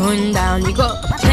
run down we go.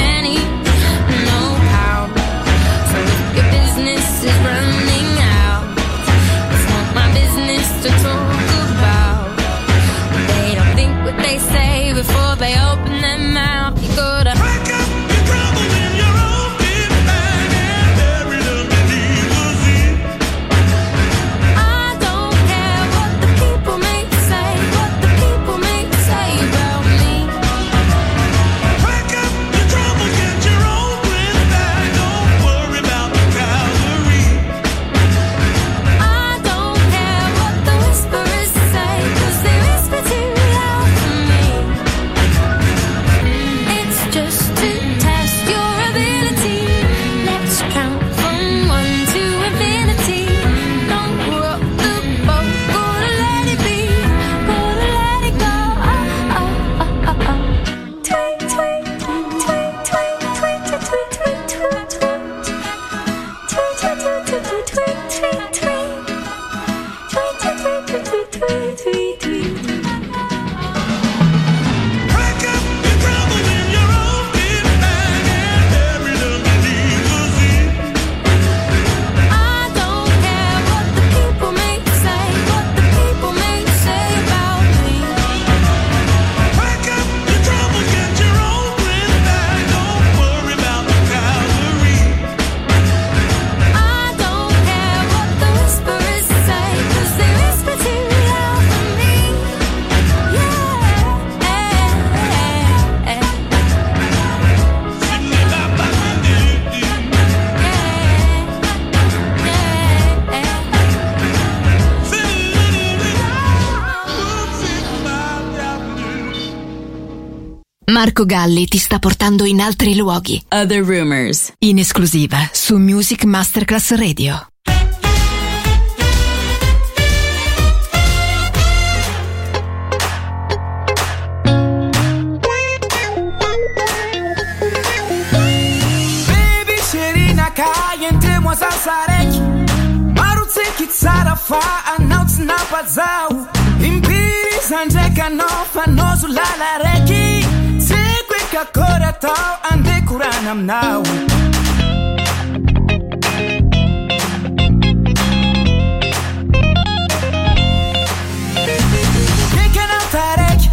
Marco Galli ti sta portando in altri luoghi. Other Rumors. In esclusiva su Music Masterclass Radio. Baby Sherina kayenty mwasasa raiky maro tseky tsara fa anao tsy napajao impiriza ndraiky anao fanozo lala raiky kakora tao ande korana aminao. Ekana taraiky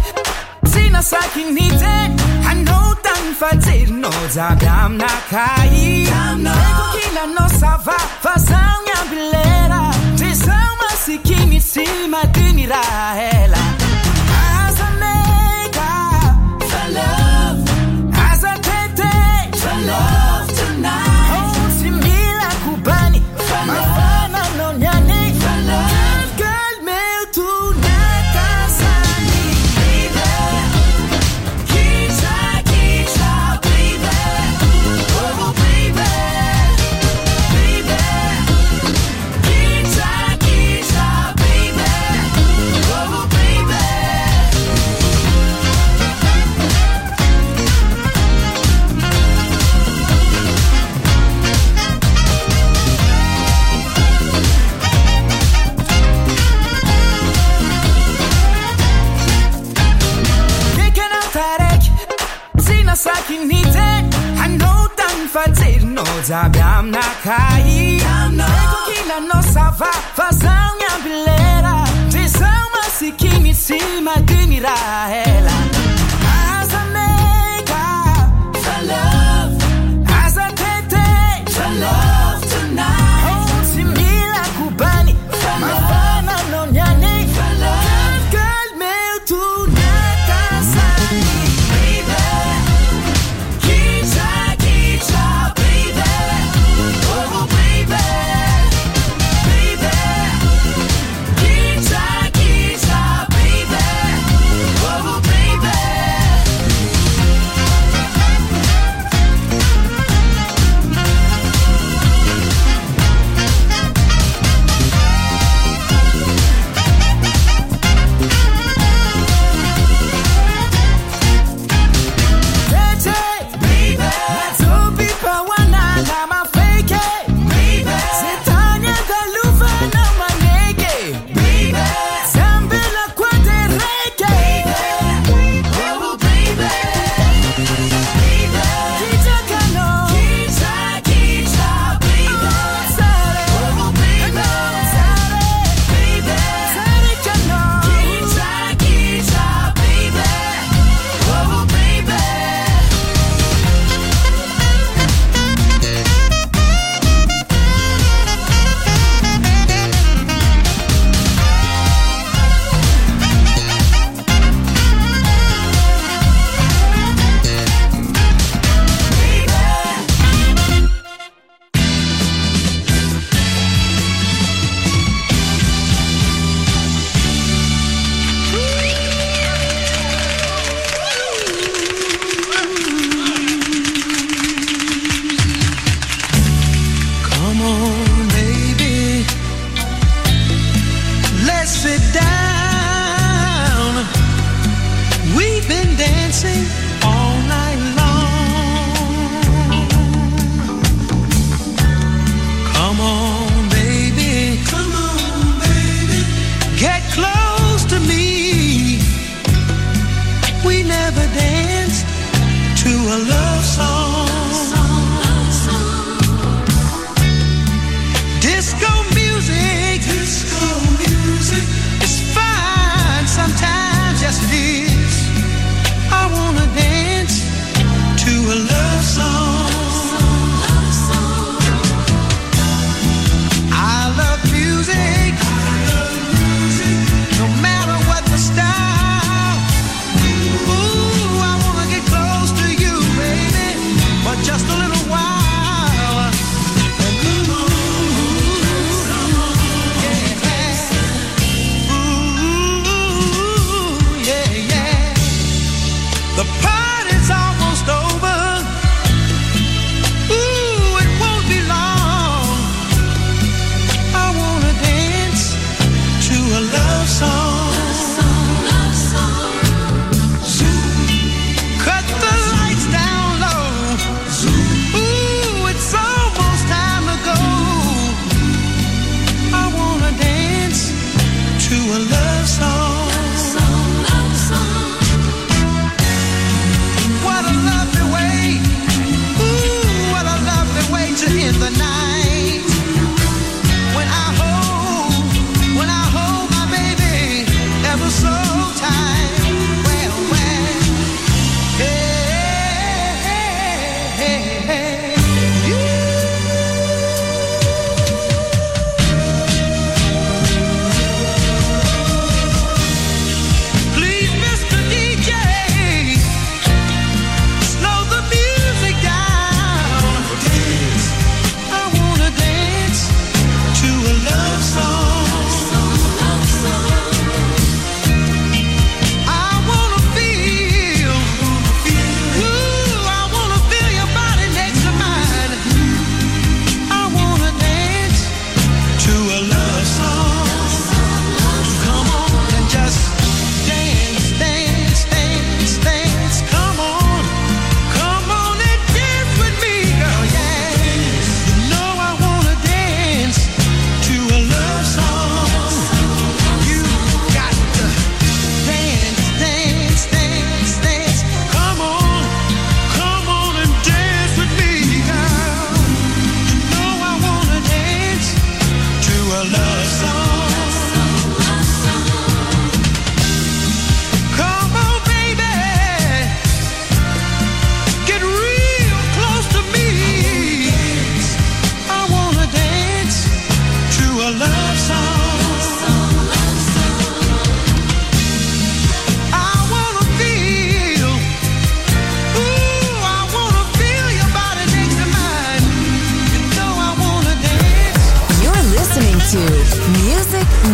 tsy nasakiny teny hanao tany fajerinao jaby aminakay ekokinanao sava vazao ny ambilera dresao masikiny sy madiny rahe. Tsy nasaky nite anao tany fajerinao jiaby aminakay eko kilanao sava fa zaho ny amby lera dre zaho masikiny tsy ela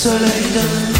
soledad.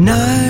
Night